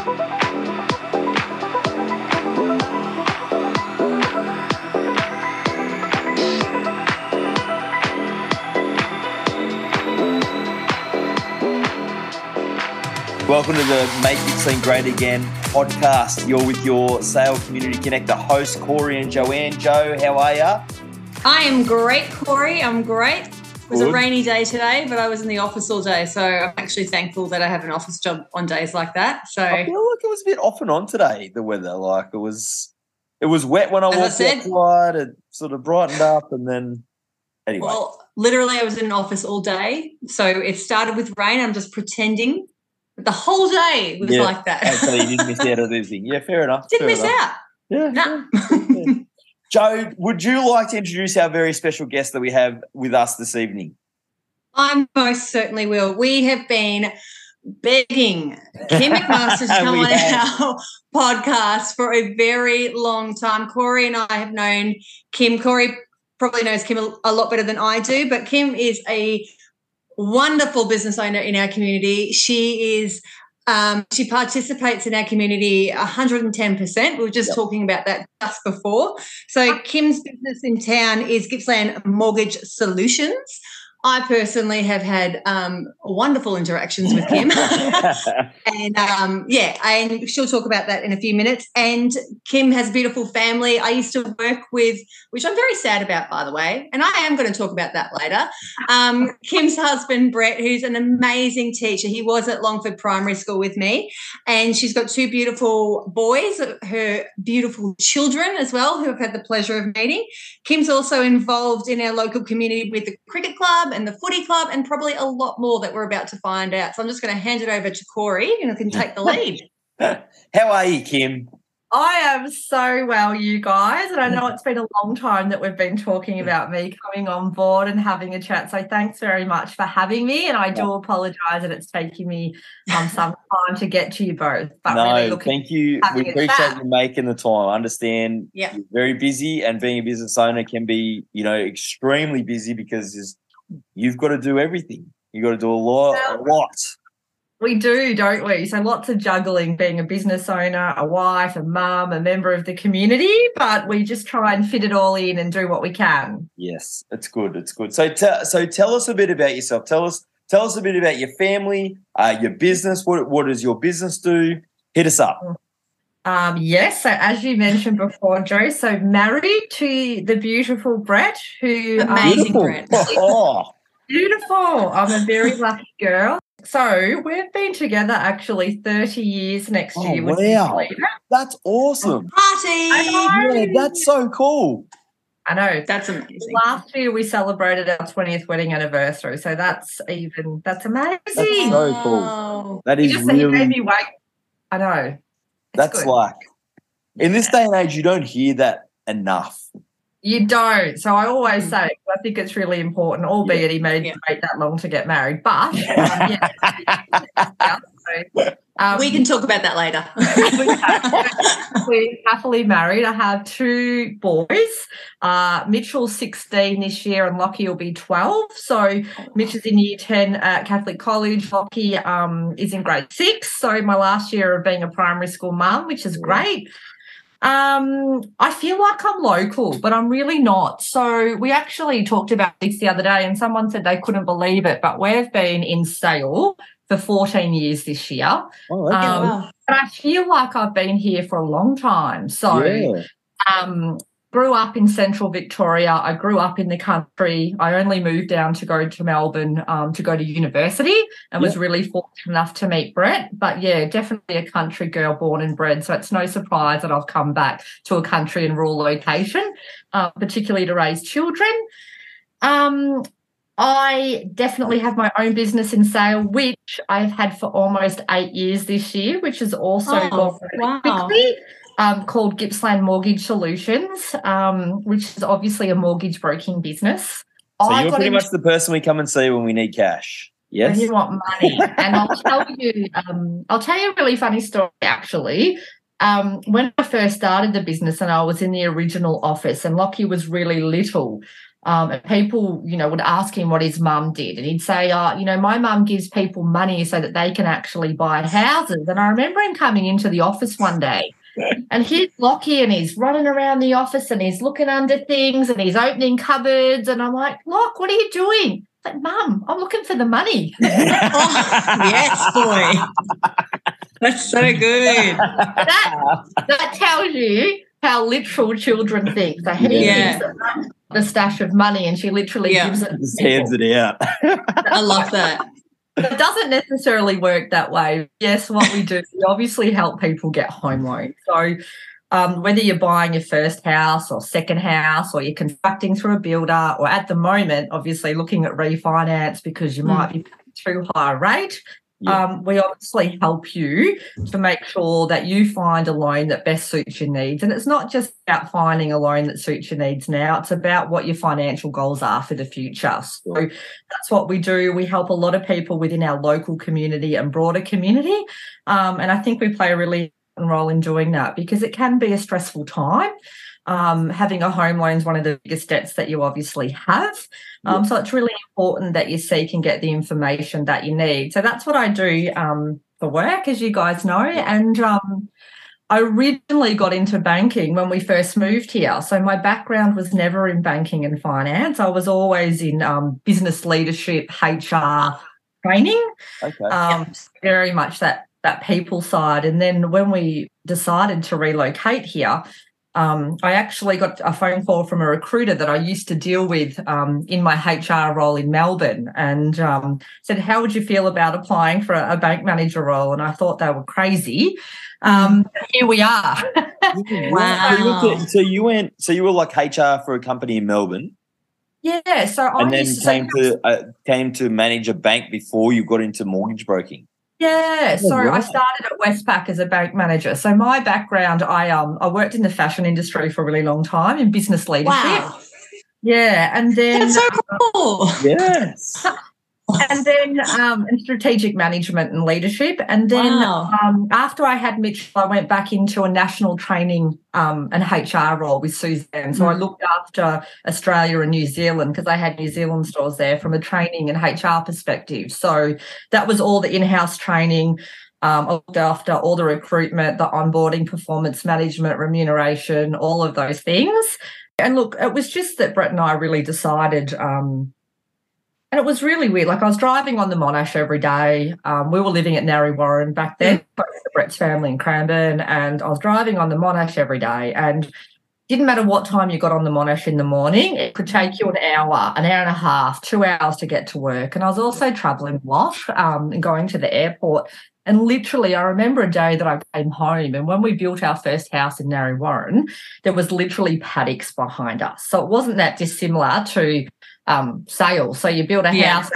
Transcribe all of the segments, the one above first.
Welcome to the Make Gippsland Great Again podcast. You're with your Sale Community Connector host, Corey and Joanne. Joe, how are you? I am great, Corey. I'm great. It was a rainy day today, but I was in the office all day. So I'm actually thankful that I have an office job on days like that. So I feel like it was a bit off and on today, the weather. Like it was it was wet when I I walked said- outside, it sort of brightened up and then anyway. well, literally I was in an office all day. So it started with rain. I'm just pretending. But the whole day was Yeah, like that. so you didn't miss out on anything. Yeah, fair enough. Didn't fair miss enough. out. Yeah. No. Joe, would you like to introduce our very special guest that we have with us this evening? I most certainly will. We have been begging Kim McMaster to come on have. our podcast for a very long time. Corey and I have known Kim. Corey probably knows Kim a, a lot better than I do, but Kim is a wonderful business owner in our community. She is. Um, she participates in our community 110%. We were just Yep. talking about that just before. So, Kim's business in town is Gippsland Mortgage Solutions. I personally have had um, wonderful interactions with Kim. and um, yeah, and she'll talk about that in a few minutes. And Kim has a beautiful family. I used to work with, which I'm very sad about, by the way. And I am going to talk about that later. Um, Kim's husband, Brett, who's an amazing teacher. He was at Longford Primary School with me. And she's got two beautiful boys, her beautiful children as well, who I've had the pleasure of meeting. Kim's also involved in our local community with the cricket club and the footy club, and probably a lot more that we're about to find out. So I'm just going to hand it over to Corey, and I can take the lead. How are you, Kim? I am so well, you guys. And I know it's been a long time that we've been talking about me coming on board and having a chat. So thanks very much for having me. And I do apologize that it's taking me um, some time to get to you both. But no, really thank you. We appreciate you making the time. I understand Yeah. you're very busy, and being a business owner can be, you know, extremely busy because there's- you've got to do everything. You've got to do a lot, a lot. We do, don't we? So lots of juggling being a business owner, a wife, a mum, a member of the community, but we just try and fit it all in and do what we can. Yes, it's good. It's good. So, te- so tell us a bit about yourself. Tell us, tell us a bit about your family, uh, your business. What what does your business do? Hit us up. Um, yes, so as you mentioned before, Joe, so married to the beautiful Brett, who um, Amazing. Brett. Oh, beautiful. I'm a very lucky girl. So we've been together actually 30 years next Oh, year. wow. that's awesome. Party! Yeah, that's so cool. I know. That's amazing. Last year we celebrated our 20th wedding anniversary, so that's even that's amazing. That's so cool. Wow. That You just said you made really. me wait. I know. That's good. like in this day and age, you don't hear that enough. You don't. So I always Mm. say I think it's really important, albeit he made Yeah. wait that long to get married. But um, yeah, so, um, we can talk about that later. we're happily married. I have two boys. Uh, Mitchell's 16 this year and Lockie will be 12. So Mitch is in year 10 at Catholic College. Lockie um, is in grade six. So my last year of being a primary school mum, which is great. Um, I feel like I'm local, but I'm really not. So we actually talked about this the other day, and someone said they couldn't believe it, but we've been in Sale for 14 years this year. Oh, okay. Um, wow. And I feel like I've been here for a long time. So yeah. um grew up in central Victoria. I grew up in the country. I only moved down to go to Melbourne um, to go to university and was really fortunate enough to meet Brett. But yeah, definitely a country girl born and bred. So it's no surprise that I've come back to a country and rural location, uh, particularly to raise children. Um, I definitely have my own business in Sale, which I've had for almost eight years this year, which is also Oh, gone wow. quickly um, called Gippsland Mortgage Solutions, um, which is obviously a mortgage broking business. So I you're pretty into much the person we come and see when we need cash. Yes. when you want money. and I'll tell you, um, I'll tell you a really funny story actually. Um, when I first started the business and I was in the original office and Lockie was really little, Um, and people, you know, would ask him what his mum did, and he'd say, "Oh, you know, my mum gives people money so that they can actually buy houses." And I remember him coming into the office one day, and he's Lockie, and he's running around the office, and he's looking under things, and he's opening cupboards, and I'm like, "Lock, what are you doing?" Like, Mum, I'm looking for the money. oh, yes, boy. That's so good. that that tells you how literal children think. So he Yeah. thinks the stash of money, and she literally Yeah. gives it. Just hands it out. I love that. It doesn't necessarily work that way. Yes, what we do, we obviously help people get home loans. So, um, whether you're buying your first house or second house, or you're constructing through a builder, or at the moment, obviously looking at refinance because you Mm. might be paying too high a rate, Yeah. um, we obviously help you to make sure that you find a loan that best suits your needs. And it's not just about finding a loan that suits your needs now, it's about what your financial goals are for the future. So that's what we do. We help a lot of people within our local community and broader community. Um, and I think we play a really important role in doing that because it can be a stressful time. Um, having a home loan is one of the biggest debts that you obviously have. Um, So it's really important that you seek and get the information that you need. So that's what I do um, for work, as you guys know. And um, I originally got into banking when we first moved here. So my background was never in banking and finance. I was always in um, business leadership, HR training Okay. um, very much that that people side. And then when we decided to relocate here, um, I actually got a phone call from a recruiter that I used to deal with um, in my HR role in Melbourne, and um, said, "How would you feel about applying for a, a bank manager role?" And I thought they were crazy. Um, here we are. Wow. So you, went to- so you went. So you were like HR for a company in Melbourne, yeah. So I and then used to- came to uh, came to manage a bank before you got into mortgage broking. Yeah, so I started at Westpac as a bank manager. So my background, I um I worked in the fashion industry for a really long time in business leadership. Wow. Yeah, and then That's so cool. Yes. and then um, and strategic management and leadership. And then Wow. um, after I had Mitchell, I went back into a national training um, and HR role with Suzanne. So I Mm. looked after Australia and New Zealand because I had New Zealand stores there from a training and HR perspective. So that was all the in-house training. Um, I looked after all the recruitment, the onboarding, performance management, remuneration, all of those things. And look, it was just that Brett and I really decided um, and it was really weird. Like I was driving on the Monash every day. Um, we were living at Narre Warren back then, both the Brett's family in Cranbourne, and I was driving on the Monash every day. And didn't matter what time you got on the Monash in the morning, it could take you an hour, an hour and a half, two hours to get to work. And I was also traveling a lot um, and going to the airport. And literally, I remember a day that I came home, and when we built our first house in Narre Warren, there was literally paddocks behind us. So it wasn't that dissimilar to um, sales. So you build a Yeah. house,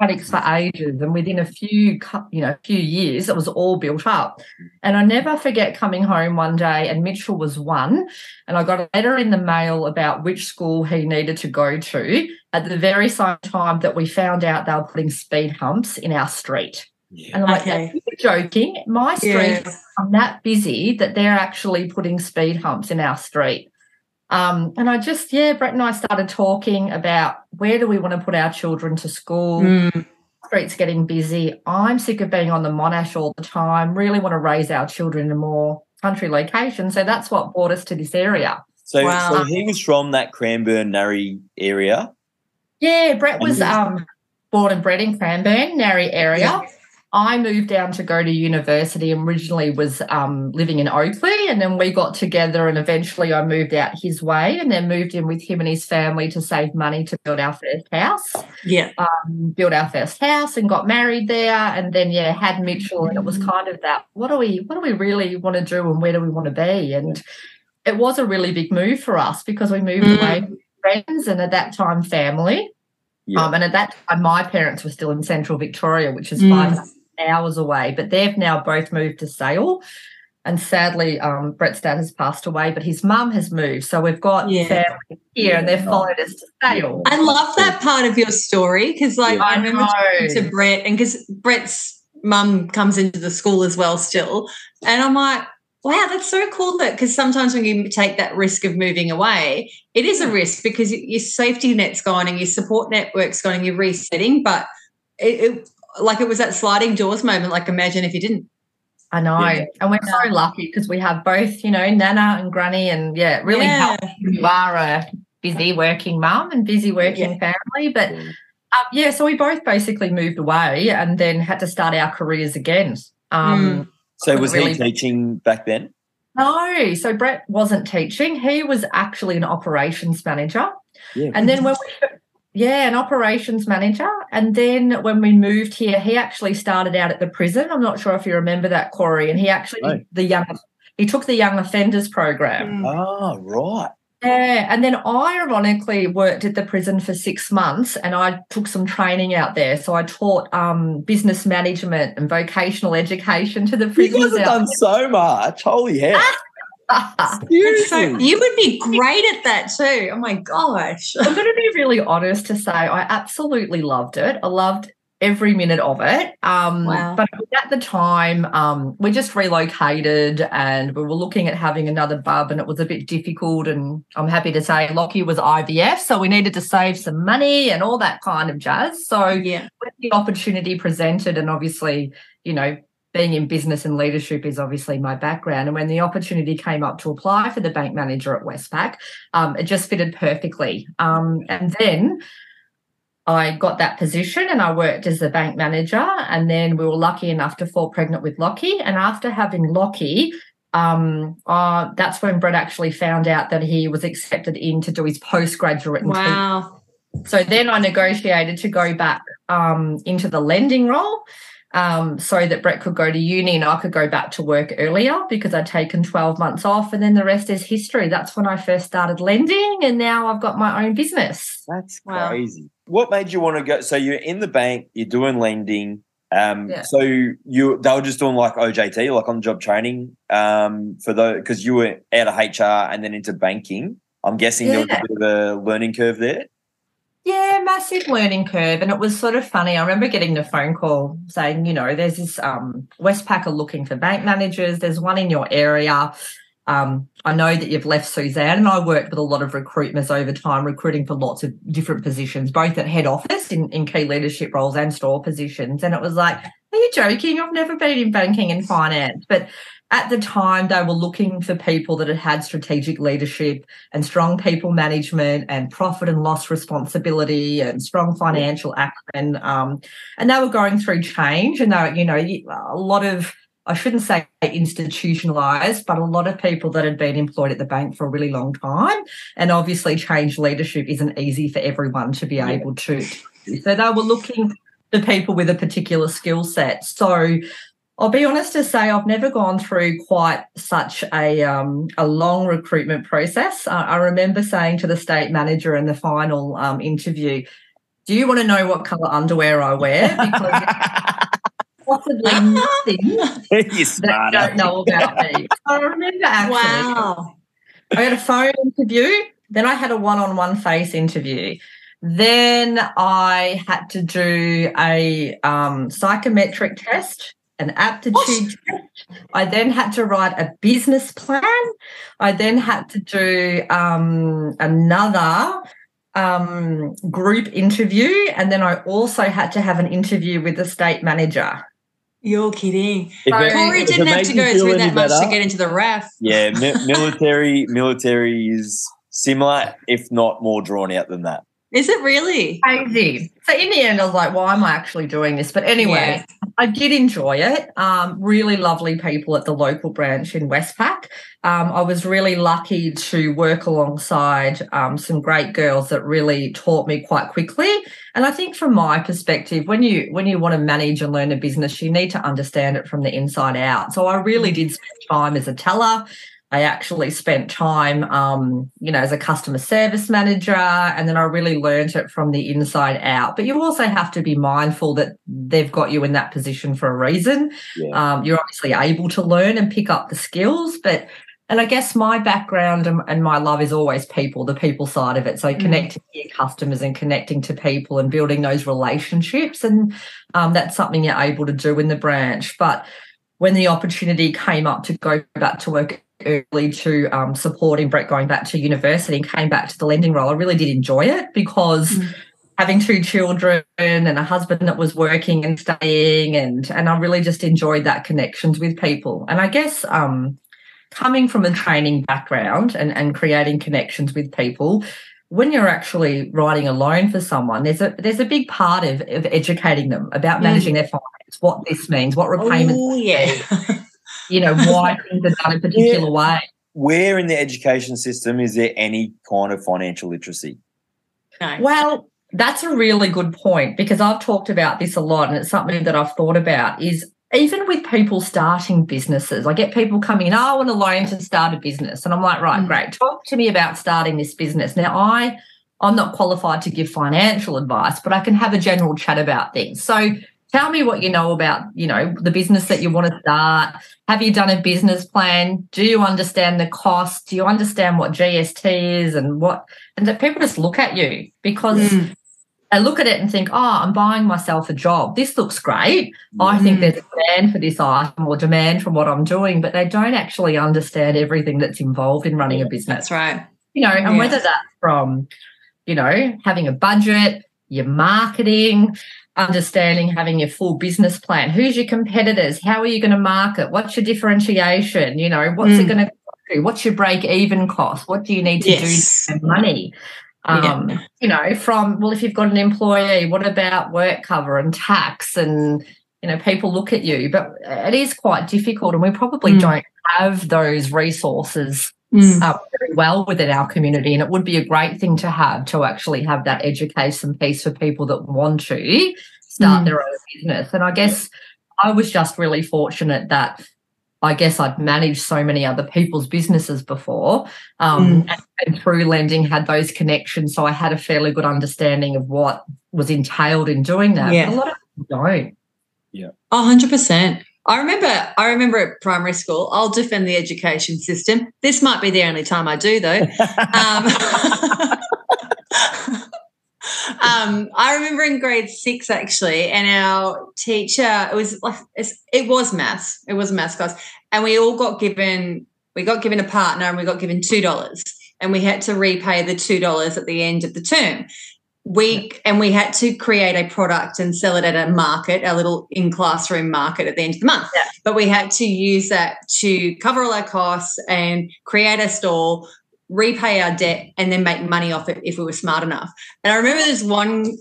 paddocks for ages, and within a few, you know, few years, it was all built up. And I never forget coming home one day, and Mitchell was one, and I got a letter in the mail about which school he needed to go to. At the very same time that we found out they were putting speed humps in our street. And I'm like, Okay. "You're joking. My street Yeah. I'm that busy that they're actually putting speed humps in our street. Um, and I just, yeah, Brett and I started talking about where do we want to put our children to school. Mm. Streets getting busy. I'm sick of being on the Monash all the time. Really want to raise our children in a more country location. So that's what brought us to this area. So, Wow. so he was from that Cranbourne Narre area. Yeah, Brett was And- um, born and bred in Cranbourne, Narre area. I moved down to go to university and originally was um, living in Oakleigh and then we got together and eventually I moved out his way and then moved in with him and his family to save money to build our first house. Yeah. Um, built our first house and got married there and then yeah had Mitchell and it was kind of that what do we what do we really want to do and where do we want to be and it was a really big move for us because we moved Mm. away from friends and at that time family Yeah. um, and at that time, my parents were still in central Victoria, which is Mm. five hours away, but they've now both moved to Sale. And sadly, um, Brett's dad has passed away, but his mum has moved. So we've got Yeah. family here and they've followed us to Sale. I love that part of your story because, like, Yeah. I remember know. talking to Brett, and because Brett's mum comes into the school as well, still, and I'm like, Wow, that's so cool. That because sometimes when you take that risk of moving away, it is a risk because your safety net's gone and your support network's gone and you're resetting. But it, it like it was that sliding doors moment. Like imagine if you didn't. I know. Yeah. And we're so lucky because we have both, you know, Nana and Granny. And yeah, really Yeah. helps you are a busy working mum and busy working family. But Yeah. um, yeah, so we both basically moved away and then had to start our careers again. Um, So was Really- he teaching back then? No, so Brett wasn't teaching. He was actually an operations manager. Yeah. And then when we, yeah, an operations manager. And then when we moved here, he actually started out at the prison. I'm not sure if you remember that, Corey. And he actually Right. the young he took the young offenders program. Oh, right. Yeah. And then I ironically worked at the prison for six months and I took some training out there. So I taught um, business management and vocational education to the You prisoners guys have out done so much. Holy heck. That's so, you would be great at that too. Oh my gosh. I'm going to be really honest to say I absolutely loved it. I loved every minute of it. Um, Wow. But at the time, um, we just relocated and we were looking at having another bub, and it was a bit difficult. And I'm happy to say Lockie was IVF, so we needed to save some money and all that kind of jazz. So Yeah. when the opportunity presented, and obviously, you know, being in business and leadership is obviously my background. And when the opportunity came up to apply for the bank manager at Westpac, um, it just fitted perfectly. Um, and then I got that position and I worked as the bank manager. And then we were lucky enough to fall pregnant with Lockie. And after having Lockie, um, uh, that's when Brett actually found out that he was accepted in to do his postgraduate Wow. so then I negotiated to go back um, into the lending role um, so that Brett could go to uni and I could go back to work earlier because I'd taken 12 months off. And then the rest is history. That's when I first started lending. And now I've got my own business. That's Wow. crazy. What made you want to go? So you're in the bank, you're doing lending. Um, Yeah. so you they were just doing like OJT, like on job training, um, for the because you were out of HR and then into banking. I'm guessing there was a bit of a learning curve there. Yeah, massive learning curve. And it was sort of funny. I remember getting the phone call saying, you know, there's this um, Westpac are looking for bank managers. There's one in your area. Um, I know that you've left Suzanne, and I worked with a lot of recruiters over time, recruiting for lots of different positions, both at head office in, in key leadership roles and store positions. And it was like, are you joking? I've never been in banking and finance. But at the time, they were looking for people that had had strategic leadership and strong people management and profit and loss responsibility and strong financial acumen. Um, and they were going through change, and they, were, you know, a lot of I shouldn't say institutionalized, but a lot of people that had been employed at the bank for a really long time. And obviously, change leadership isn't easy for everyone to be Yeah. able to. So they were looking for people with a particular skill set. So I'll be honest to say I've never gone through quite such a um, a long recruitment process. Uh, I remember saying to the state manager in the final um, interview, "Do you want to know what color underwear I wear? Because possibly nothing you that don't know about me." I remember actually. Wow. I had a phone interview, then I had a one-on-one face interview. Then I had to do a um, psychometric test, an aptitude test. I then had to write a business plan. I then had to do um, another um, group interview, and then I also had to have an interview with the state manager. You're kidding. If it- Corey didn't have to go through any that much to get into the RAF. Yeah, mi- military military is similar, if not more drawn out than that. Is it really? Crazy. So in the end, I was like, why am I actually doing this? But anyway, I did enjoy it. Um, really lovely people at the local branch in Westpac. Um, I was really lucky to work alongside um, some great girls that really taught me quite quickly. And I think from my perspective, when you when you want to manage and learn a business, you need to understand it from the inside out. So I really did spend time as a teller. I actually spent time, um, you know, as a customer service manager, and then I really learned it from the inside out. But you also have to be mindful that they've got you in that position for a reason. Yeah. Um, you're obviously able to learn and pick up the skills, but and I guess my background and, and my love is always people, the people side of it. So Mm. connecting to your customers and connecting to people and building those relationships, and um, that's something you're able to do in the branch. But when the opportunity came up to go back to work early to um, supporting Brett going back to university and came back to the lending role, I really did enjoy it because mm. having two children and a husband that was working and studying and and I really just enjoyed that connections with people. And I guess um, coming from a training background and, and creating connections with people, when you're actually writing a loan for someone, there's a there's a big part of, of educating them about mm. managing mm. their finance, what this means, what repayments. Oh, yeah. you know, why things are done a particular yeah. way. Where in the education system is there any kind of financial literacy? No. Well, that's a really good point because I've talked about this a lot and it's something that I've thought about is even with people starting businesses, I get people coming in, oh, I want a loan to start a business. And I'm like, right, mm. great. Talk to me about starting this business. Now, I I'm not qualified to give financial advice, but I can have a general chat about things. So tell me what you know about, you know, the business that you want to start. Have you done a business plan? Do you understand the cost? Do you understand what GST is and what and that people just look at you because mm. I look at it and think, oh, I'm buying myself a job. This looks great. Mm. I think there's a demand for this item or demand from what I'm doing, but they don't actually understand everything that's involved in running a business. That's right. You know, and whether that's from, you know, having a budget, your marketing, understanding having your full business plan. Who's your competitors? How are you going to market? What's your differentiation? You know, what's mm. it going to do? What's your break even cost? What do you need to yes. do to money? Um, yeah. You know, from, well, if you've got an employee, what about work cover and tax? And, you know, people look at you, but it is quite difficult. And we probably mm. don't have those resources mm. uh, very well within our community. And it would be a great thing to have to actually have that education piece for people that want to start mm. their own business. And I guess I was just really fortunate that I guess I'd managed so many other people's businesses before, um, mm. and, and, through lending had those connections, so I had a fairly good understanding of what was entailed in doing that. Yeah. But a lot of people don't. Yeah, hundred percent. I remember. I remember at primary school. I'll defend the education system. This might be the only time I do, though. um, um, I remember in grade six actually, and our teacher it was like it was maths. It was a maths class, and we all got given we got given a partner, and we got given two dollars, and we had to repay the two dollars at the end of the term. We and we had to create a product and sell it at a market, a little in classroom market at the end of the month. Yeah. But we had to use that to cover all our costs and create a stall repay our debt and then make money off it if we were smart enough. And I remember there's one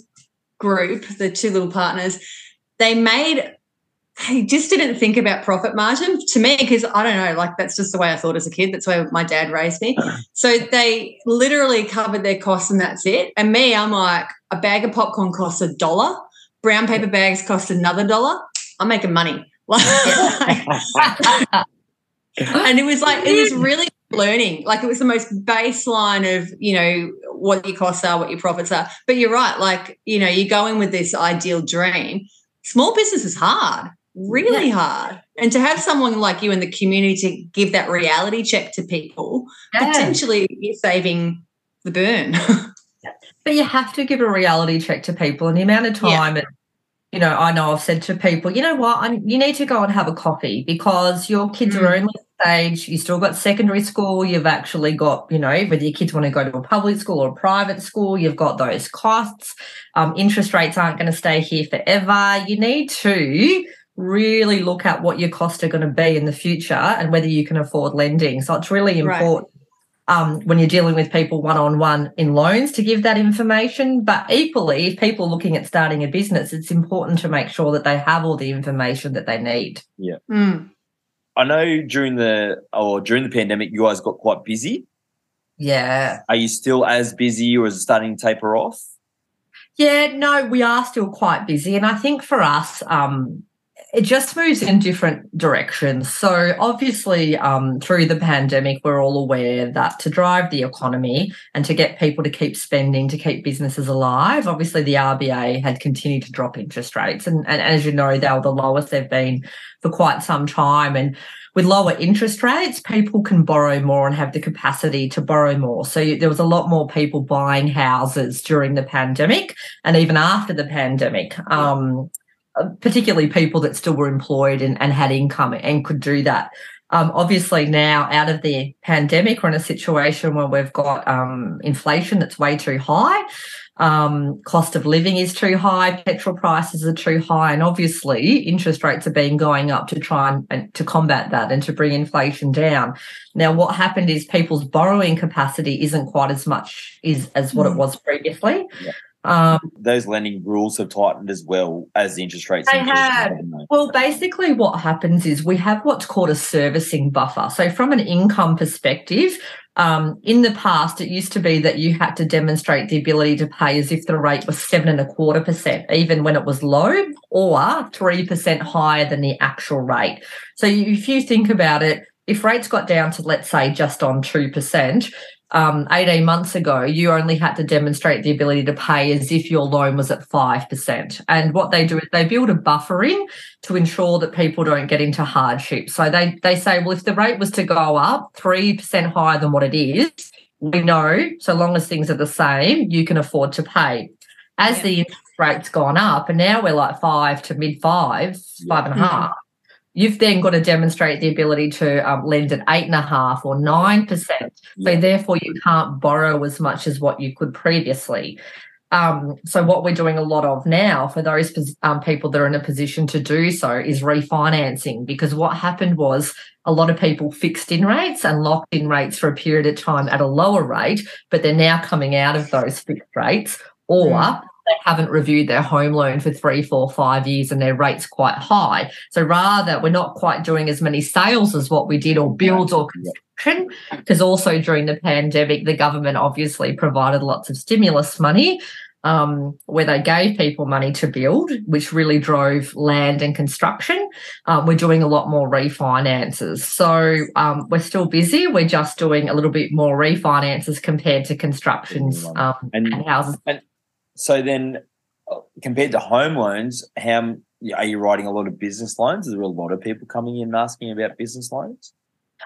group, the two little partners, they made they just didn't think about profit margin to me because I don't know, like that's just the way I thought as a kid. That's the way my dad raised me. So they literally covered their costs and that's it. And me, I'm like, a bag of popcorn costs a dollar, brown paper bags cost another dollar. I'm making money. and it was like, it was really learning. Like it was the most baseline of, you know, what your costs are, what your profits are. But you're right. Like, you know, you go in with this ideal dream. Small business is hard, really yeah. hard. And to have someone like you in the community to give that reality check to people, yeah. potentially you're saving the burn. but you have to give a reality check to people and the amount of time yeah. you know, I know I've said to people, you know what, I'm, you need to go and have a coffee because your kids mm. are only stage, you still got secondary school, you've actually got, you know, whether your kids want to go to a public school or a private school, you've got those costs. Um, interest rates aren't going to stay here forever. You need to really look at what your costs are going to be in the future and whether you can afford lending. So it's really important. Right. Um, when you're dealing with people one on one in loans to give that information. But equally, if people are looking at starting a business, it's important to make sure that they have all the information that they need. Yeah. Mm. I know during the or during the pandemic, you guys got quite busy. Yeah. Are you still as busy, or is it starting to taper off? Yeah, no, we are still quite busy, and I think for us, um, it just moves in different directions. So, obviously, um, through the pandemic, we're all aware that to drive the economy and to get people to keep spending, to keep businesses alive, obviously, the RBA had continued to drop interest rates. And, and as you know, they were the lowest they've been for quite some time. And with lower interest rates, people can borrow more and have the capacity to borrow more. So there was a lot more people buying houses during the pandemic and even after the pandemic. Um, particularly people that still were employed and, and had income and could do that. Um, obviously, now out of the pandemic, we're in a situation where we've got um, inflation that's way too high. Um, cost of living is too high, petrol prices are too high, and obviously interest rates have been going up to try and, and, to combat that and to bring inflation down. Now, what happened is people's borrowing capacity isn't quite as much is as what it was previously. Yeah. Um, Those lending rules have tightened as well as the interest rates. They have. Well, basically, what happens is we have what's called a servicing buffer. So, from an income perspective, um, in the past, it used to be that you had to demonstrate the ability to pay as if the rate was seven and a quarter percent, even when it was low, or three percent higher than the actual rate. So, if you think about it, if rates got down to let's say just on 2%, um, 18 months ago, you only had to demonstrate the ability to pay as if your loan was at 5%. And what they do is they build a buffer in to ensure that people don't get into hardship. So they, they say, well, if the rate was to go up 3% higher than what it is, we know so long as things are the same, you can afford to pay. As yeah. the interest rate's gone up, and now we're like five to mid five, five and a half, You've then got to demonstrate the ability to um, lend at eight and a half or nine percent. So therefore, you can't borrow as much as what you could previously. Um, so what we're doing a lot of now for those um, people that are in a position to do so is refinancing because what happened was a lot of people fixed in rates and locked in rates for a period of time at a lower rate, but they're now coming out of those fixed rates or mm they haven't reviewed their home loan for three, four, five years and their rate's quite high. So rather, we're not quite doing as many sales as what we did or builds or construction, because also during the pandemic, the government obviously provided lots of stimulus money. Um, where they gave people money to build, which really drove land and construction. Um, we're doing a lot more refinances. So um, we're still busy. We're just doing a little bit more refinances compared to constructions um, and, and, houses. And, so then, uh, compared to home loans, how are you writing a lot of business loans? Is there a lot of people coming in asking about business loans?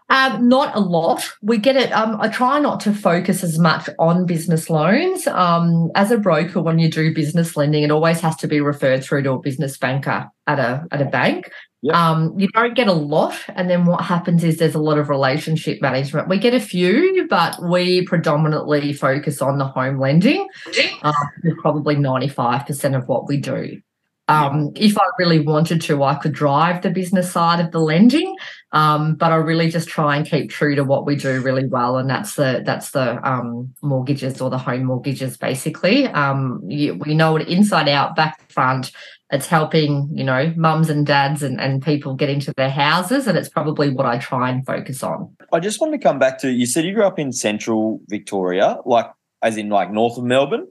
Um, not a lot. We get it. Um, I try not to focus as much on business loans. Um, as a broker, when you do business lending, it always has to be referred through to a business banker at a at a bank. Yep. Um, you don't get a lot, and then what happens is there's a lot of relationship management. We get a few, but we predominantly focus on the home lending. Um, probably 95% of what we do. Um, if I really wanted to, I could drive the business side of the lending, um, but I really just try and keep true to what we do really well, and that's the that's the um, mortgages or the home mortgages, basically. Um, you, we know it inside out, back front, it's helping you know mums and dads and, and people get into their houses and it's probably what i try and focus on i just want to come back to you said you grew up in central victoria like as in like north of melbourne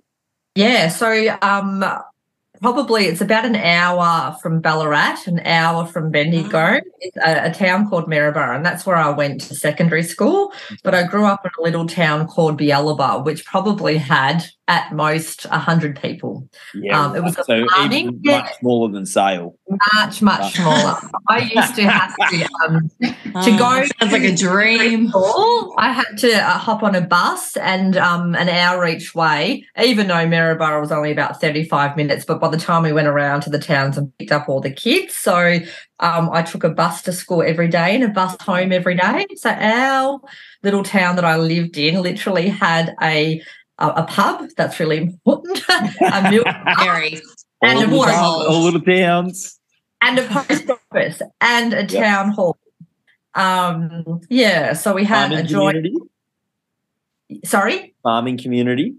yeah so um probably it's about an hour from Ballarat, an hour from Bendigo. Mm. It's a, a, town called Maryborough, and that's where I went to secondary school. But I grew up in a little town called Bealiba, which probably had at most 100 people. Yeah, um, it was so farming. much smaller than Sale. Much, much smaller. I used to have to, um, to oh, go. Sounds like a dream. I had to uh, hop on a bus and um, an hour each way, even though Maryborough was only about 35 minutes. But by the time we went around to the towns and picked up all the kids, so um, I took a bus to school every day and a bus home every day. So our little town that I lived in literally had a a, a pub. That's really important. a milk Very. and a water hole. All little towns. And a post office and a yep. town hall. Um, yeah, so we had farming a joint. Community? Sorry? Farming community.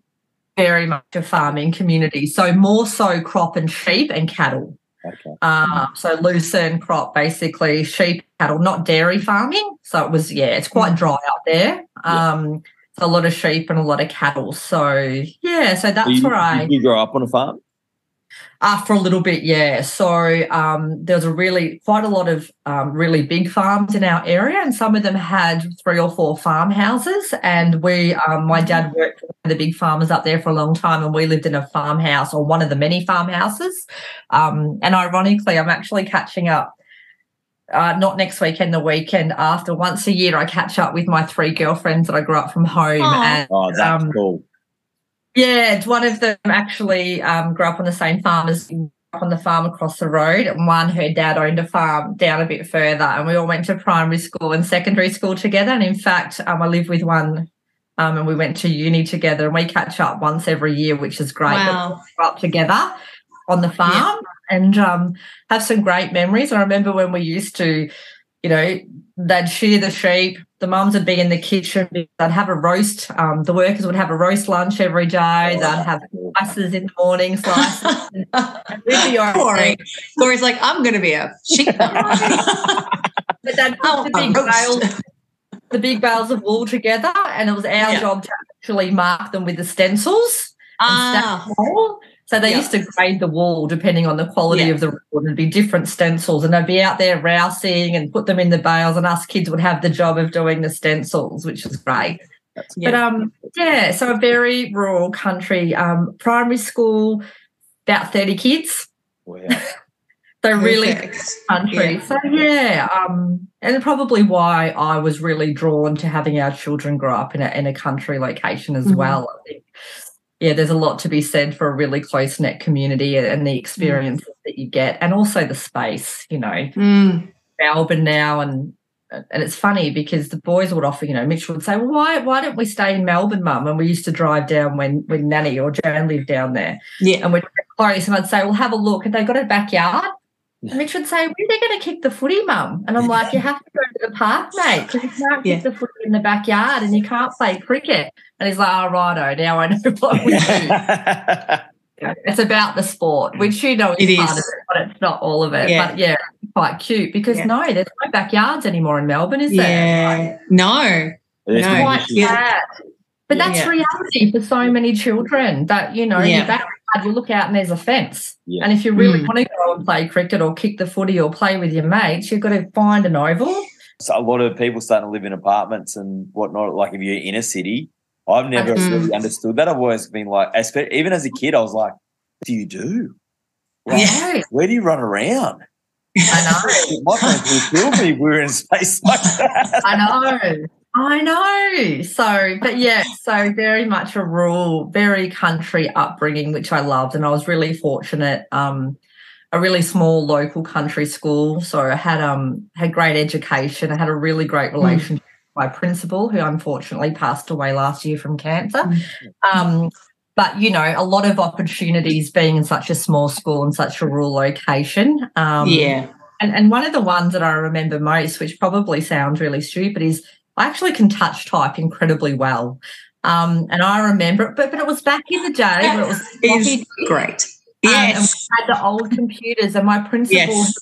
Very much a farming community. So more so crop and sheep and cattle. Okay. Um, so lucerne crop, basically sheep, cattle, not dairy farming. So it was, yeah, it's quite dry out there. Um, a lot of sheep and a lot of cattle. So yeah, so that's you, where I. you grow up on a farm? Uh, for a little bit, yeah. So um, there's a really quite a lot of um, really big farms in our area, and some of them had three or four farmhouses. And we, um, my dad worked for the big farmers up there for a long time, and we lived in a farmhouse or one of the many farmhouses. Um, and ironically, I'm actually catching up uh, not next weekend, the weekend after. Once a year, I catch up with my three girlfriends that I grew up from home. Oh, and, oh that's um, cool. Yeah, one of them actually um, grew up on the same farm as up on the farm across the road, and one, her dad owned a farm down a bit further, and we all went to primary school and secondary school together. And in fact, um, I live with one, um, and we went to uni together, and we catch up once every year, which is great. Wow. We're up together on the farm and um, have some great memories. I remember when we used to, you know, they'd shear the sheep. The mums would be in the kitchen. They'd have a roast. Um, the workers would have a roast lunch every day. They'd have slices in the morning, slices. and we'd be all Corey. Corey's like, I'm going to be a sheep. But they'd Oh, put the big bales, the big bales of wool together, and it was our Yeah. job to actually mark them with the stencils. and Ah. So they Yeah. used to grade the wool depending on the quality Yeah. of the and There'd be different stencils, and they'd be out there rousing and put them in the bales, and us kids would have the job of doing the stencils, which is great. But yeah. um, yeah, so a very rural country. Um, primary school, about thirty kids. Wow. So really country. Yeah. So yeah, um, and probably why I was really drawn to having our children grow up in a in a country location as Mhm. well. I think, yeah, there's a lot to be said for a really close knit community and the experiences that you get, and also the space. You know, Mm. Melbourne now, and and it's funny because the boys would offer, you know, Mitchell would say, "Well, why why don't we stay in Melbourne, Mum?" And we used to drive down when when Nanny or Jan lived down there Yeah. and we'd close and I'd say, Well, have a look. And they got a backyard. And Mitch would say, Where are they going to kick the footy, mum? And I'm like, You have to go to the park, mate, because you can't Yeah. kick the footy in the backyard and you can't play cricket. And he's like, Oh, righto, now I know what we do. It's about the sport, which you know is It part is. of it, but it's not all of it. Yeah. But yeah, quite cute because Yeah. no, there's no backyards anymore in Melbourne, is there? Yeah. No. There's No, no quite issues. sad. But that's Yeah. reality for so many children that, you know, Yeah. your backyard, you look out and there's a fence. Yeah. And if you really Mm. want to go and play cricket or kick the footy or play with your mates, you've got to find an oval. So a lot of people starting to live in apartments and whatnot. Like if you're in a city, I've never Mm. really understood that. I've always been like, even as a kid, I was like, "What do you do? Like, Yeah. Where do you run around?" I know. My parents would kill me if we were in space like that. I know. I know. So, but yeah, so very much a rural, very country upbringing, which I loved. And I was really fortunate. Um, a really small local country school. So I had um had great education. I had a really great relationship with my principal, who unfortunately passed away last year from cancer. Um, but you know, a lot of opportunities being in such a small school and such a rural location. Um, yeah. and, and one of the ones that I remember most, which probably sounds really stupid, is I actually can touch type incredibly well. Um, and I remember it, but, but it was back in the day where it was Is great. Um, and Yes. we had the old computers, and my principal, Yes.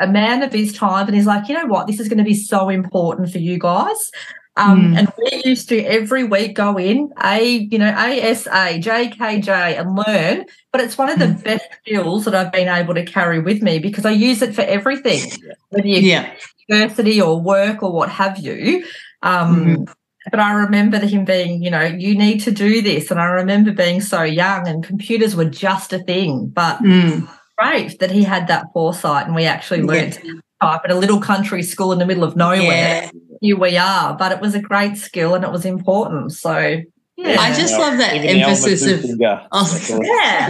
a man of his time, and he's like, you know what, this is going to be so important for you guys. Um, Mm. And we used to every week go in a, you know, ASA, JKJ, and learn. But it's one of the Mm. best skills that I've been able to carry with me because I use it for everything, whether you're Yeah. university or work or what have you. Um, Mm-hmm. But I remember him being, you know, you need to do this. And I remember being so young and computers were just a thing. But Mm. great that he had that foresight and we actually learned to type at a little country school in the middle of nowhere. Yeah. Here we are. But it was a great skill and it was important. So, yeah. I just love that Even emphasis of. Oh, Yeah.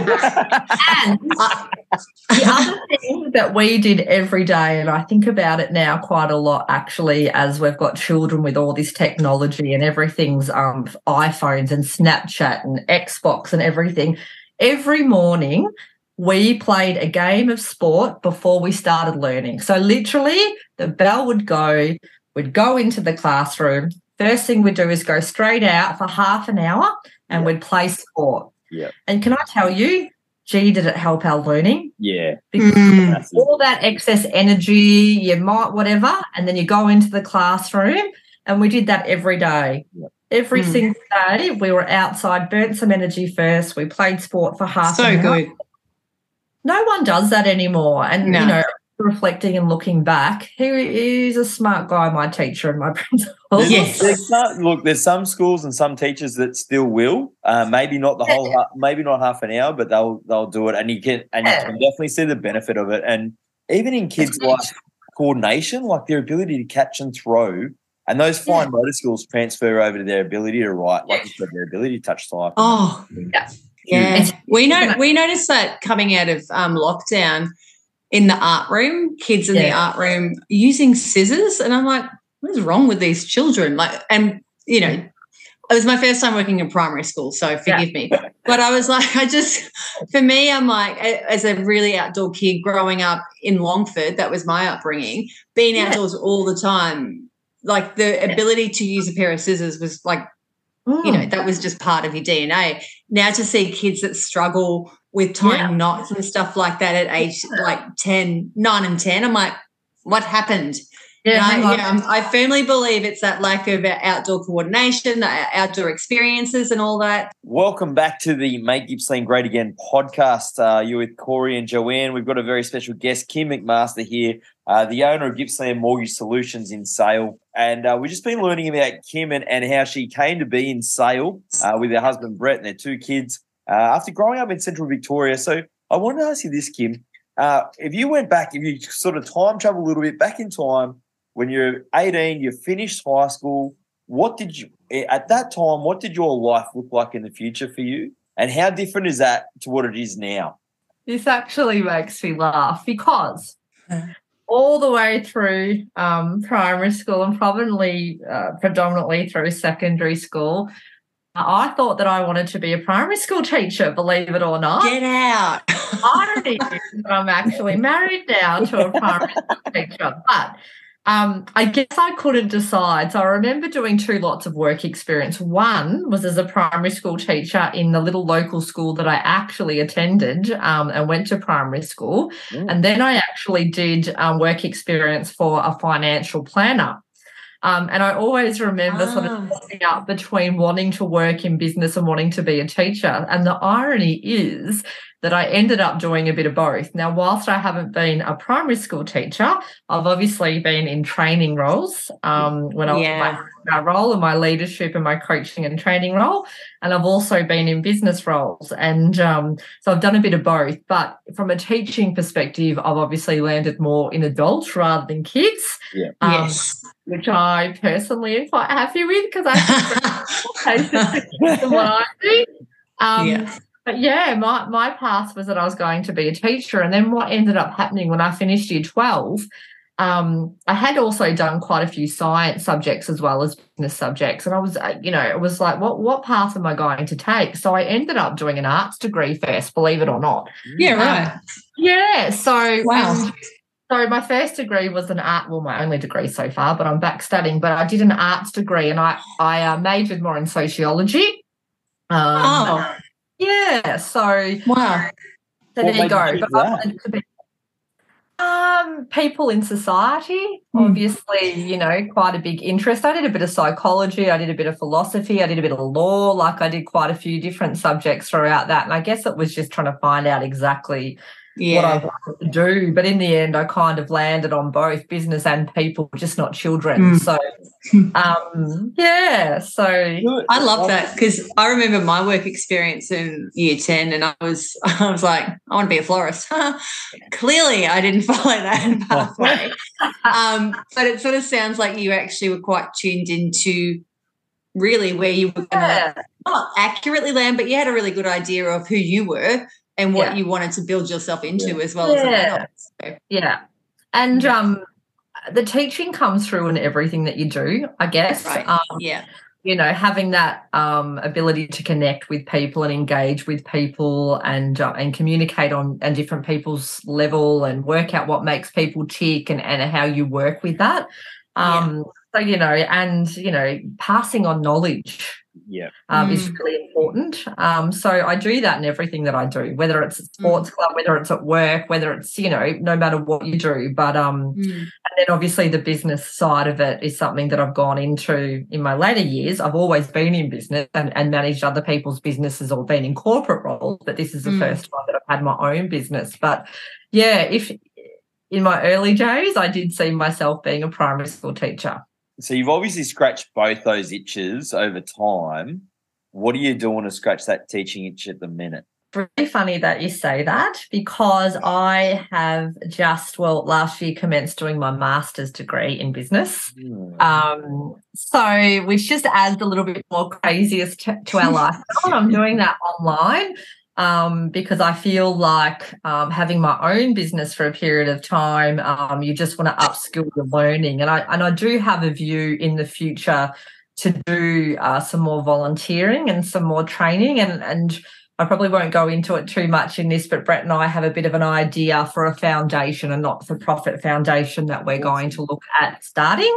And the other thing that we did every day, and I think about it now quite a lot actually, as we've got children with all this technology and everything's um iPhones and Snapchat and Xbox and everything. Every morning we played a game of sport before we started learning. So literally the bell would go, we'd go into the classroom. First thing we'd do is go straight out for half an hour and Yeah. we'd play sport. Yeah. And can I tell you, gee, did it help our learning? Yeah. Because Mm. all that excess energy, you might whatever, and then you go into the classroom, and we did that every day. Yep. Every Mm. single day, we were outside, burnt some energy first. We played sport for half So an hour. good. No one does that anymore. And No. you know, reflecting and looking back, he he's a smart guy, my teacher and my principal. There's, Yes. there's some, look, there's some schools and some teachers that still will. Uh, maybe not the whole, ha- maybe not half an hour, but they'll they'll do it, and you can and you can definitely see the benefit of it. And even in kids like coordination, like their ability to catch and throw, and those fine motor skills transfer over to their ability to write, like you said, their ability to touch type. Oh, Yeah, Huge. we know we noticed that coming out of um, lockdown in the art room, kids in the art room using scissors, and I'm like, what is wrong with these children? Like, and you know, it was my first time working in primary school, so forgive me. But I was like, I just, for me, I'm like, as a really outdoor kid growing up in Longford, that was my upbringing. Being Yeah. outdoors all the time, like the ability to use a pair of scissors was like you Mm. know that was just part of your dna now to see kids that struggle with tying Yeah. knots and stuff like that at age like 10 9 and 10 i'm like what happened yeah, I, on. yeah, I'm- firmly believe it's that lack of outdoor coordination outdoor experiences and all that Welcome back to the Make Gippsland Great Again podcast. Uh, you're with Corey and Joanne. We've got a very special guest, Kim McMaster, here, uh, the owner of Gippsland Mortgage Solutions in Sale. And uh, we've just been learning about Kim and, and how she came to be in Sale uh, with her husband, Brett, and their two kids uh, after growing up in central Victoria. So I wanted to ask you this, Kim. Uh, if you went back, if you sort of time travel a little bit back in time, when you're 18, you finished high school, what did you at that time what did your life look like in the future for you and how different is that to what it is now This actually makes me laugh because all the way through um, primary school and probably uh, predominantly through secondary school, I thought that I wanted to be a primary school teacher, believe it or not. get out irony is that I'm actually married now to a primary school teacher, but um, I guess I couldn't decide. So I remember doing two lots of work experience. One was as a primary school teacher in the little local school that I actually attended um, and went to primary school. Mm. And then I actually did um, work experience for a financial planner. Um, and I always remember sort Ah. of tossing up between wanting to work in business and wanting to be a teacher. And the irony is that I ended up doing a bit of both. Now, whilst I haven't been a primary school teacher, I've obviously been in training roles um, when I was Yeah. my, my role and my leadership and my coaching and training role. And I've also been in business roles. And um, so I've done a bit of both. But from a teaching perspective, I've obviously landed more in adults rather than kids, um, yes which I personally am quite happy with because I think than what I do. Um, Yeah. But yeah, my, my path was that I was going to be a teacher. And then what ended up happening when I finished year 12, um, I had also done quite a few science subjects as well as business subjects. And I was, uh, you know, it was like, what, what path am I going to take? So I ended up doing an arts degree first, believe it or not. yeah right Yeah. So, Wow. So my first degree was an art, well, my only degree so far, but I'm back studying. But I did an arts degree, and I I uh, majored more in sociology. Um, oh yeah. So, wow so What there you go. you But I wanted to be um people in society. Hmm. Obviously, you know, quite a big interest. I did a bit of psychology. I did a bit of philosophy. I did a bit of law. Like I did quite a few different subjects throughout that. And I guess it was just trying to find out exactly what I yeah wanted to do. But in the end, I kind of landed on both business and people, just not children. Mm. So, um, yeah. So, I love that because I remember my work experience in year 10 and I was I was like, I want to be a florist. Clearly I didn't follow that pathway. um, but it sort of sounds like you actually were quite tuned into really where you were going to yeah. not accurately land, but you had a really good idea of who you were and what Yeah. you wanted to build yourself into Yeah. as well as an Yeah. adult. So, Yeah. And um the teaching comes through in everything that you do, I guess. Right. Um, yeah. you know, having that um ability to connect with people and engage with people and uh, and communicate on and different people's level and work out what makes people tick and and how you work with that. Yeah. So you know, and you know, passing on knowledge yeah um, is Mm. really important. Um, so I do that in everything that I do, whether it's Mm. at sports club, whether it's at work, whether it's you know, no matter what you do. But um, Mm. and then obviously the business side of it is something that I've gone into in my later years. I've always been in business and, and managed other people's businesses or been in corporate roles, but this is the Mm. first time that I've had my own business. But yeah, if in my early days, I did see myself being a primary school teacher. So you've obviously scratched both those itches over time what are you doing to scratch that teaching itch at the minute really funny that you say that because I have just, well, last year commenced doing my master's degree in business. Hmm. Um, so which just adds a little bit more craziest to, to our lifestyle. I'm doing that online. Um, because I feel like um, having my own business for a period of time, um, you just want to upskill your learning, and I and I do have a view in the future to do uh, some more volunteering and some more training, and and I probably won't go into it too much in this, but Brett and I have a bit of an idea for a foundation, a not for profit foundation that we're going to look at starting.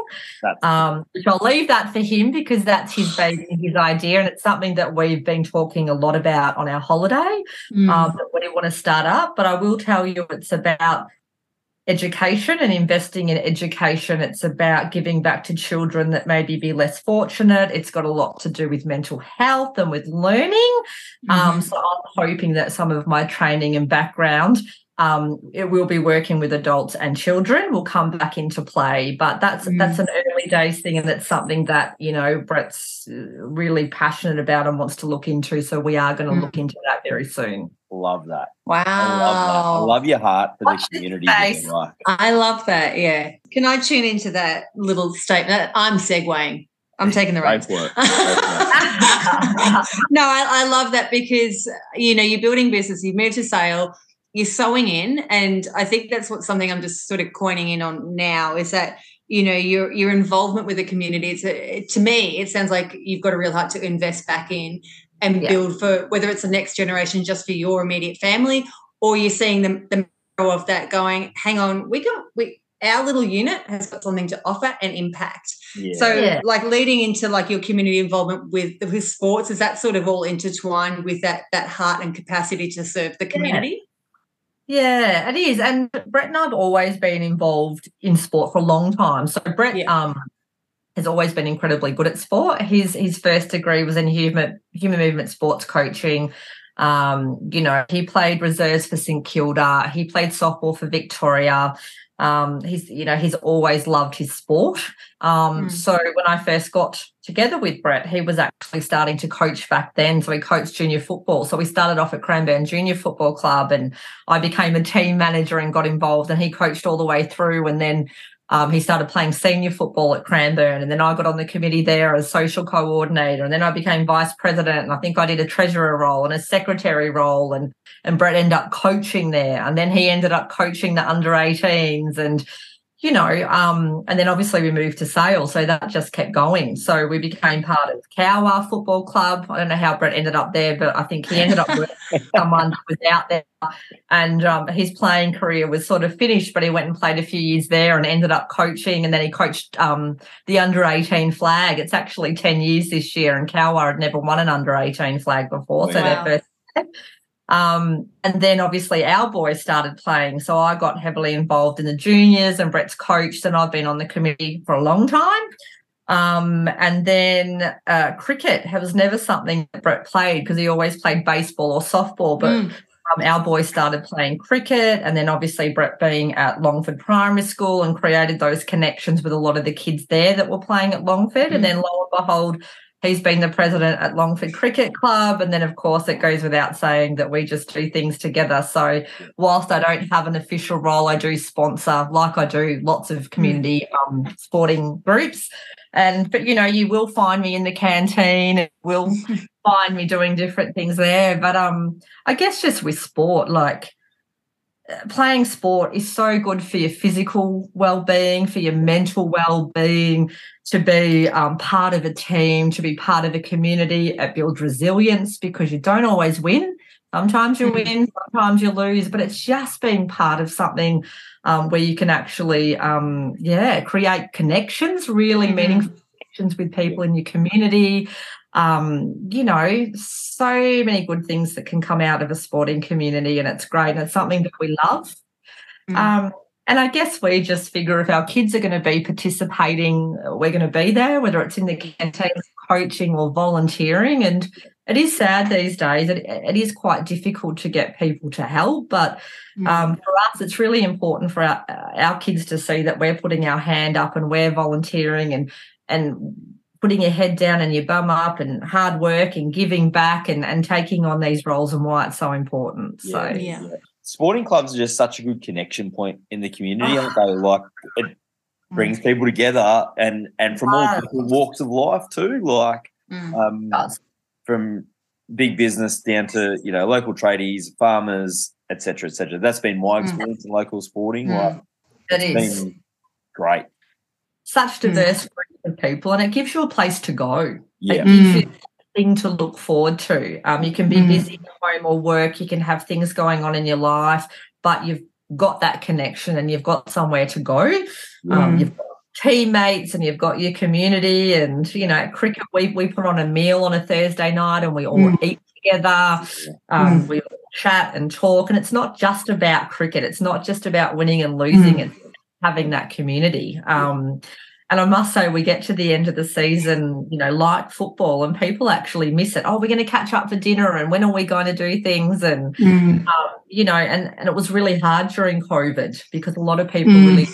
Um, which I'll leave that for him because that's his baby, his idea. And it's something that we've been talking a lot about on our holiday mm. um, that we want to start up. But I will tell you, it's about education and investing in education. It's about giving back to children that maybe be less fortunate. It's got a lot to do with mental health and with learning. Mm-hmm. Um, so I'm hoping that some of my training and background um, it will be working with adults and children will come back into play. But that's mm. that's an early days thing, and that's something that you know Brett's really passionate about and wants to look into. So we are going to mm. look into that very soon. Love that. Wow. I love, that. I love your heart for Watch the community. I love that. Yeah. Can I tune into that little statement? I'm segueing. I'm taking the reins. no, I, I love that because you know you're building business. You've moved to Sale you're sewing in and i think that's what something i'm just sort of coining in on now is that you know your your involvement with the community it's a, to me it sounds like you've got a real heart to invest back in and yeah. build for whether it's the next generation just for your immediate family or you're seeing the, the of that going hang on we can we our little unit has got something to offer and impact. Yeah. So, yeah. like leading into like your community involvement with with sports, is that sort of all intertwined with that that heart and capacity to serve the community? Yeah, it is. And Brett and I've always been involved in sport for a long time. So Brett yeah. um, has always been incredibly good at sport. His his first degree was in human human movement sports coaching. Um, you know, he played reserves for St Kilda. He played softball for Victoria. Um, he's you know he's always loved his sport. Um, mm. So when I first got together with Brett, he was actually starting to coach back then. So he coached junior football. So we started off at Cranbourne Junior Football Club, and I became a team manager and got involved. And he coached all the way through, and then um, he started playing senior football at Cranbourne, and then I got on the committee there as social coordinator, and then I became vice president, and I think I did a treasurer role and a secretary role, and and Brett ended up coaching there, and then he ended up coaching the under 18s, and you know, um, and then obviously we moved to Sale, so that just kept going. So we became part of Cowwarr Football Club. I don't know how Brett ended up there, but I think he ended up with someone who was out there, and um, his playing career was sort of finished. But he went and played a few years there, and ended up coaching, and then he coached um, the under eighteen flag. It's actually ten years this year, and Cowwarr had never won an under eighteen flag before, wow. so their first. Um, and then obviously our boys started playing. So I got heavily involved in the juniors and Brett's coached, and I've been on the committee for a long time. Um, and then uh, cricket was never something that Brett played because he always played baseball or softball. But mm. um, our boys started playing cricket. And then obviously Brett being at Longford Primary School and created those connections with a lot of the kids there that were playing at Longford. Mm. And then lo and behold, He's been the president at Longford Cricket Club. And then, of course, it goes without saying that we just do things together. So, whilst I don't have an official role, I do sponsor, like I do, lots of community um, sporting groups. And, but you know, you will find me in the canteen, and will find me doing different things there. But um, I guess just with sport, like, playing sport is so good for your physical well-being for your mental well-being to be um, part of a team to be part of a community it builds resilience because you don't always win sometimes you mm-hmm. win sometimes you lose but it's just being part of something um, where you can actually um, yeah create connections really mm-hmm. meaningful connections with people in your community um, you know, so many good things that can come out of a sporting community, and it's great. And it's something that we love. Mm. Um, and I guess we just figure if our kids are going to be participating, we're going to be there, whether it's in the canteen, coaching, or volunteering. And it is sad these days. It, it is quite difficult to get people to help, but mm. um, for us, it's really important for our, our kids to see that we're putting our hand up and we're volunteering and and putting your head down and your bum up and hard work and giving back and, and taking on these roles and why it's so important. Yeah, so yeah. yeah. Sporting clubs are just such a good connection point in the community, aren't they? Like it brings mm. people together and and from all different walks of life too. Like mm. um, from big business down to you know local tradies, farmers, etc., etc. That's been my Mm. experience in local sporting. Mm. Like It it's is been great. such Mm. diverse group of people, and it gives you a place to go. Yeah, It a thing to look forward to. Um, you can be Mm. busy at home or work. You can have things going on in your life, but you've got that connection and you've got somewhere to go. Um, Mm. you've got teammates and you've got your community and you know at cricket we, we put on a meal on a thursday night and we all Mm. eat together um, we all chat and talk and it's not just about cricket it's not just about winning and losing Mm. it's having that community um, and I must say, we get to the end of the season, you know, like football, and people actually miss it. Oh, we're going to catch up for dinner, and when are we going to do things? And Mm. um, you know, and, and it was really hard during COVID because a lot of people Mm. really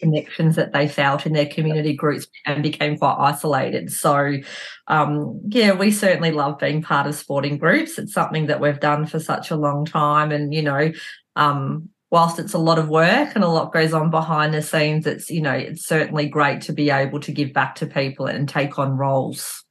connections that they felt in their community groups and became quite isolated. So, um, yeah, we certainly love being part of sporting groups. It's something that we've done for such a long time, and you know, um, whilst it's a lot of work and a lot goes on behind the scenes, it's you know, it's certainly great to be able to give back to people and take on roles.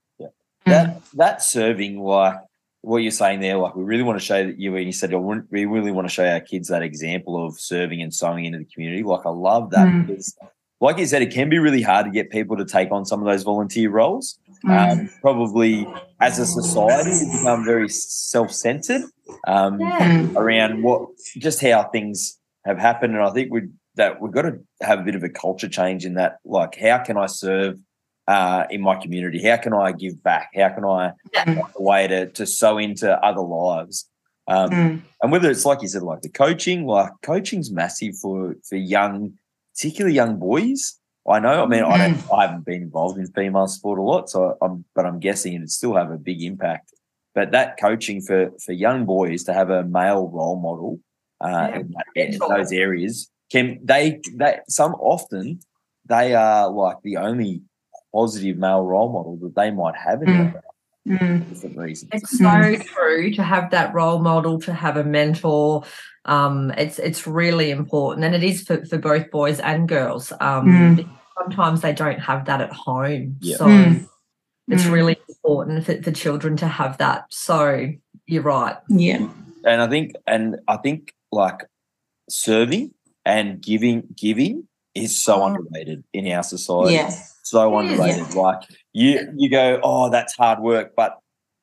that that serving like what you're saying there, like we really want to show that you when you said we really want to show our kids that example of serving and sewing into the community. Like I love that Mm. because, like you said, it can be really hard to get people to take on some of those volunteer roles. Mm. Um, probably as a society, we become very self-centered um, Mm. around what just how things have happened, and I think we that we've got to have a bit of a culture change in that. Like, how can I serve? Uh, in my community, how can I give back? How can I Yeah. find a way to to sow into other lives? Um, Mm. and whether it's like you said, like the coaching, like coaching's massive for for young, particularly young boys. I know. I mean, I don't. I haven't been involved in female sport a lot, so I'm. But I'm guessing it'd still have a big impact. But that coaching for for young boys to have a male role model uh, Yeah. in, that, in those areas can they that some often they are like the only positive male role model that they might have in Mm. their Mm. different reasons. It's so true to have that role model, to have a mentor. Um, it's it's really important, and it is for, for both boys and girls. Um, Mm. Sometimes they don't have that at home, Yeah. so Mm. It's Mm. really important for, for children to have that. So you're right. Yeah. and I think and I think like serving and giving giving is so Mm. underrated in our society. Yeah. So It is, underrated. Like you you go, oh, that's hard work, but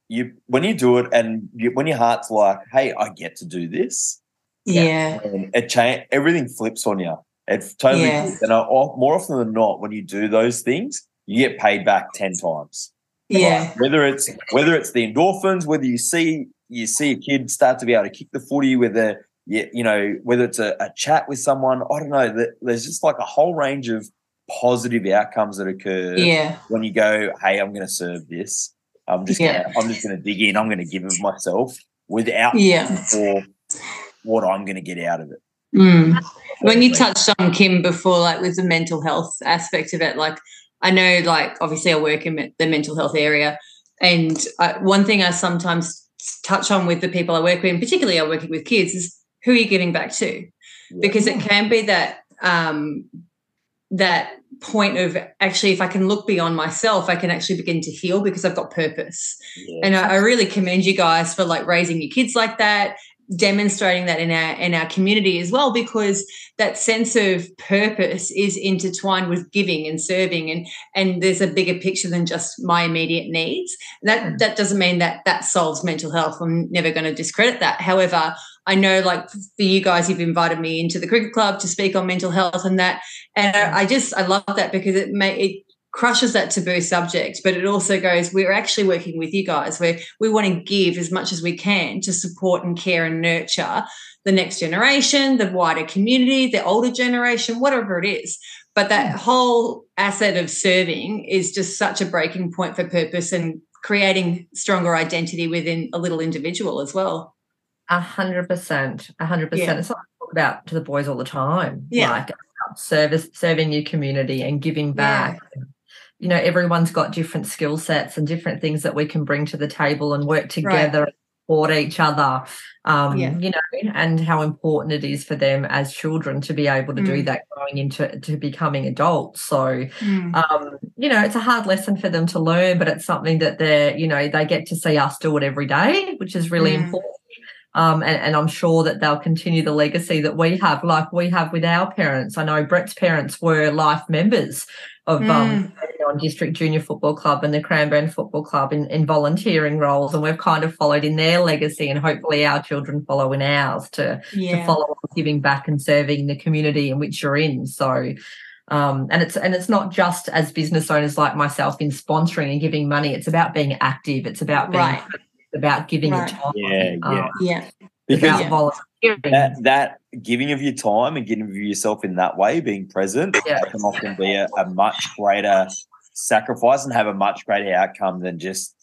you when you do it and you, when your heart's like, hey, I get to do this, Yeah. and it change everything flips on you. It totally Yeah. flips. and I, more often than not, when you do those things, you get paid back ten times. Yeah. Whether it's whether it's the endorphins, whether you see you see a kid start to be able to kick the footy, whether you, you know whether it's a, a chat with someone, I don't know. That there's just like a whole range of positive outcomes that occur Yeah. when you go, "Hey, I'm going to serve this. I'm just Yeah. gonna, I'm just going to dig in. I'm going to give of myself without Yeah. for what I'm going to get out of it." Mm. When you touched on Kim before, like with the mental health aspect of it, like I know, like obviously I work in the mental health area, and I, one thing I sometimes touch on with the people I work with, and particularly I'm working with kids, is who are you giving back to? Because it can be that um, that point of actually, if I can look beyond myself, I can actually begin to heal because I've got purpose. Yeah. And I, I really commend you guys for like raising your kids like that, demonstrating that in our in our community as well, because that sense of purpose is intertwined with giving and serving, and and there's a bigger picture than just my immediate needs. That hmm. that doesn't mean that that solves mental health. I'm never going to discredit that. However, I know like for you guys, you've invited me into the cricket club to speak on mental health and that, and I, I just I love that because it may it crushes that taboo subject, but it also goes, we're actually working with you guys where we want to give as much as we can to support and care and nurture the next generation, the wider community, the older generation, whatever it is. But that hmm. whole asset of serving is just such a breaking point for purpose and creating stronger identity within a little individual as well. A hundred percent, a hundred percent It's what I talk about to the boys all the time. Yeah. like service, serving your community, and giving Yeah. You know, everyone's got different skill sets and different things that we can bring to the table and work together. And support each other. Um, Yeah. you know, and how important it is for them as children to be able to do Mm. that going into to becoming adults. So Mm. um, you know, it's a hard lesson for them to learn, but it's something that they're, you know, they get to see us do it every day, which is really Mm. important. Um, and, and I'm sure that they'll continue the legacy that we have, like we have with our parents. I know Brett's parents were life members of um, on District Junior Football Club and the Cranbourne Football Club in, in volunteering roles, and we've kind of followed in their legacy, and hopefully our children follow in ours to to follow on giving back and serving the community in which you're in. So um, and it's and it's not just as business owners like myself in sponsoring and giving money. It's about being active. It's about being Right. it's about giving Right. your time. Yeah, um, yeah. Yeah. Because about Yeah. volunteering. that, that giving of your time and giving of yourself in that way, being present, Yeah. can often be a, a much greater sacrifice and have a much greater outcome than just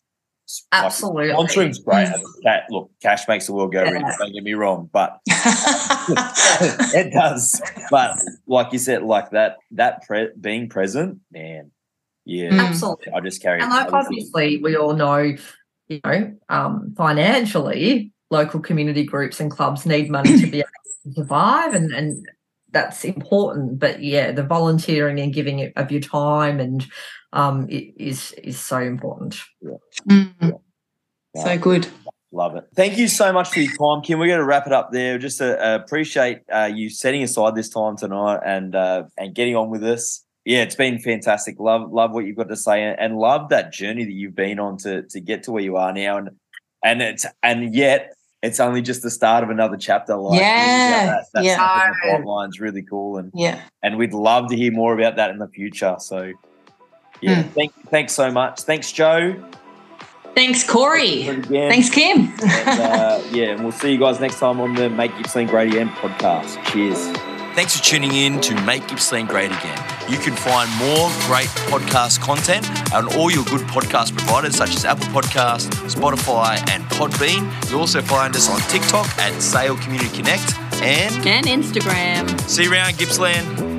like, Absolutely. sponsoring's great. Ca- look, cash makes the world go round. Yeah. Don't get me wrong, but it does. But like you said, like that, that pre- being present, man, yeah, Mm. Absolutely. I just carry. And like obviously we all know, you know, um, financially, local community groups and clubs need money to be able to survive and and that's important. But yeah, the volunteering and giving it of your time and um i- is is so important. Mm. So good. Love it. Thank you so much for your time, Kim. We're going to wrap it up there. Just uh, uh, appreciate uh, you setting aside this time tonight and uh, and getting on with us. Yeah, it's been fantastic. Love love what you've got to say and, and love that journey that you've been on to to get to where you are now. And and it's and yet it's only just the start of another chapter. Like Yeah, that, that's yeah. the pipeline's really cool and Yeah. and we'd love to hear more about that in the future. So yeah, Hmm. thank, thanks so much. Thanks, Joe. Thanks, Corey. Again. Thanks, Kim. And, uh, yeah, and we'll see you guys next time on the Make Gippsland Great Again podcast. Cheers. Thanks for tuning in to Make Gippsland Great Again. You can find more great podcast content on all your good podcast providers such as Apple Podcast, Spotify, and Podbean. You'll also find us on TikTok at Sale Community Connect. And And Instagram. see you around Gippsland.